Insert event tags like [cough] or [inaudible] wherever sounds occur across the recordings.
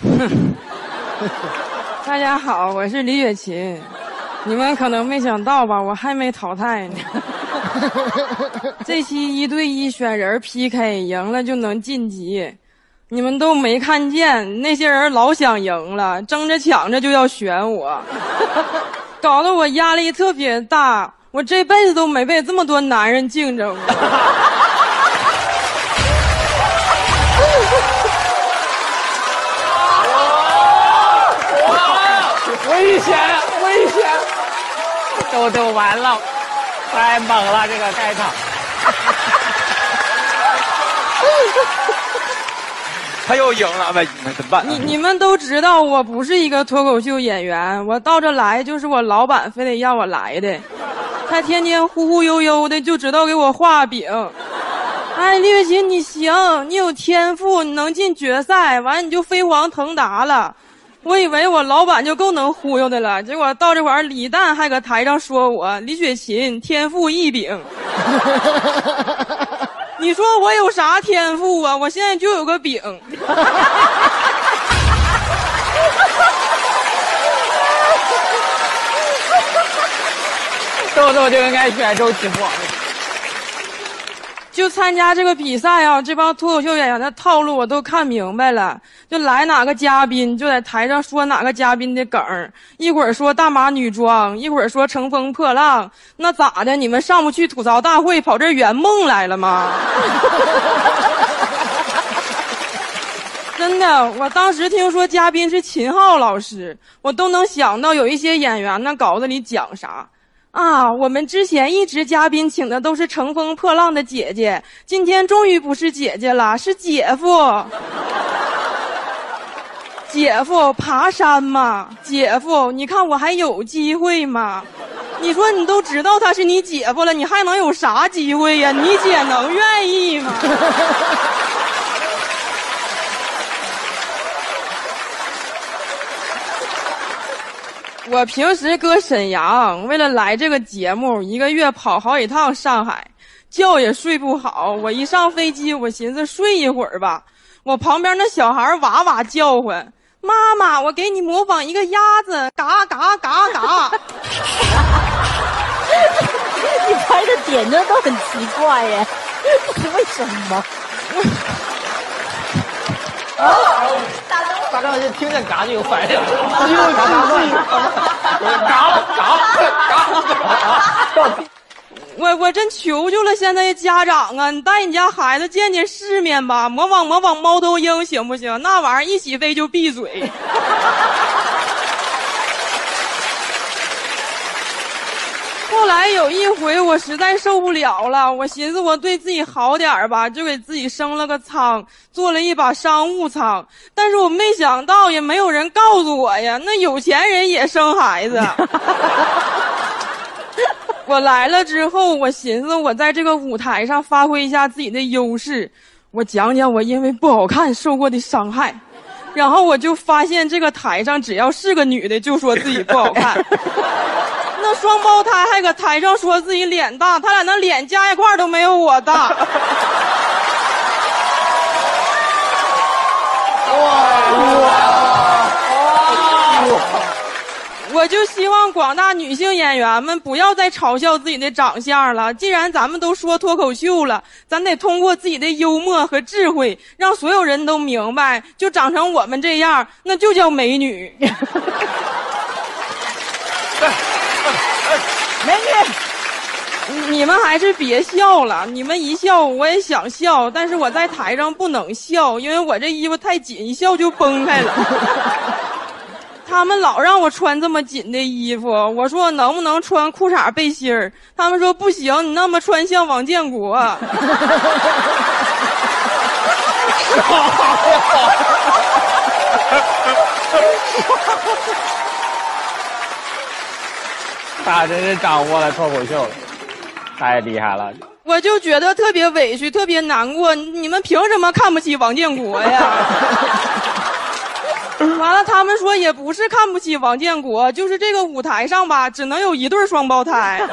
[laughs] 大家好，我是李雪琴。你们可能没想到吧，我还没淘汰呢。[laughs] 这期一对一选人 PK，赢了就能晋级。你们都没看见，那些人老想赢了，争着抢着就要选我，[laughs] 搞得我压力特别大。我这辈子都没被这么多男人竞争过。危险，危险！都都完了，太猛了这个开场。[laughs] 他又赢了，那那怎么办？你你们都知道我不是一个脱口秀演员，我到这来就是我老板非得让我来的，他天天忽忽悠悠的就知道给我画饼。哎，李雪琴，你行，你有天赋，你能进决赛，完你就飞黄腾达了。我以为我老板就够能忽悠的了，结果到这会儿，李诞还搁台上说我李雪琴天赋异禀。[laughs] 你说我有啥天赋啊？我现在就有个饼。豆豆就应该选周奇墨。就参加这个比赛啊，这帮脱口秀演员的套路我都看明白了。就来哪个嘉宾，就在台上说哪个嘉宾的梗儿，一会儿说大码女装，一会儿说乘风破浪，那咋的？你们上不去吐槽大会，跑这儿圆梦来了吗？[laughs] 真的，我当时听说嘉宾是秦昊老师，我都能想到有一些演员那稿子里讲啥。啊，我们之前一直嘉宾请的都是乘风破浪的姐姐，今天终于不是姐姐了，是姐夫。姐夫爬山嘛，姐夫，你看我还有机会吗？你说你都知道他是你姐夫了，你还能有啥机会呀？你姐能愿意吗？[laughs] 我平时搁沈阳，为了来这个节目，一个月跑好几趟上海，觉也睡不好。我一上飞机，我寻思睡一会儿吧。我旁边那小孩哇哇叫唤：“妈妈，我给你模仿一个鸭子，嘎嘎嘎嘎。” [laughs] 你拍的点呢都很奇怪耶，[laughs] 为什么？大张就听见嘎就有反应，嘎嘎嘎！[laughs] 我我真求求了，现在的家长啊，你带你家孩子见见世面吧，模仿模仿猫头鹰行不行？那玩意儿一起飞就闭嘴。[laughs] 后来有一回，我实在受不了了，我寻思我对自己好点吧，就给自己升了个舱，做了一把商务舱。但是我没想到，也没有人告诉我呀，那有钱人也生孩子。[laughs] 我来了之后，我寻思我在这个舞台上发挥一下自己的优势，我讲讲我因为不好看受过的伤害。然后我就发现，这个台上只要是个女的，就说自己不好看。[laughs] 那双胞胎还搁台上说自己脸大，他俩那脸加一块都没有我大。我就希望广大女性演员们不要再嘲笑自己的长相了。既然咱们都说脱口秀了，咱得通过自己的幽默和智慧，让所有人都明白，就长成我们这样，那就叫美女。[laughs] 美女。你们还是别笑了，你们一笑我也想笑，但是我在台上不能笑，因为我这衣服太紧，一笑就崩开了。[laughs] 他们老让我穿这么紧的衣服，我说我能不能穿裤衩背心儿？他们说不行，你那么穿像王建国。他真是掌握了脱口秀，太厉害了。我就觉得特别委屈，特别难过。你们凭什么看不起王建国呀？[laughs] 完了，他们说也不是看不起王建国，就是这个舞台上吧，只能有一对双胞胎。[laughs]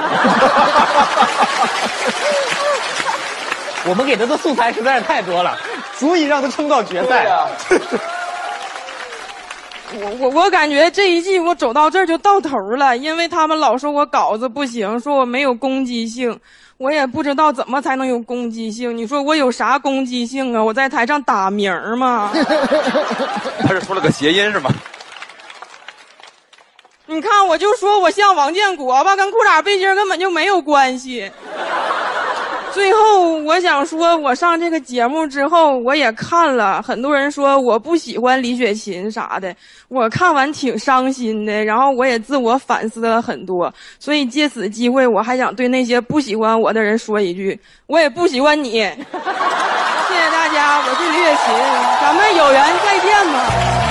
我们给他的素材实在是太多了，足以让他冲到决赛。[laughs] 我我我感觉这一季我走到这儿就到头了，因为他们老说我稿子不行，说我没有攻击性，我也不知道怎么才能有攻击性。你说我有啥攻击性啊？我在台上打鸣儿吗？[laughs] 他是出了个谐音是吗？你看，我就说我像王建国吧，跟裤衩背心根本就没有关系。最后，我想说，我上这个节目之后，我也看了很多人说我不喜欢李雪琴啥的，我看完挺伤心的，然后我也自我反思了很多。所以借此机会，我还想对那些不喜欢我的人说一句：[laughs] 我也不喜欢你。谢谢大家，我是李雪琴，咱们有缘再见吧。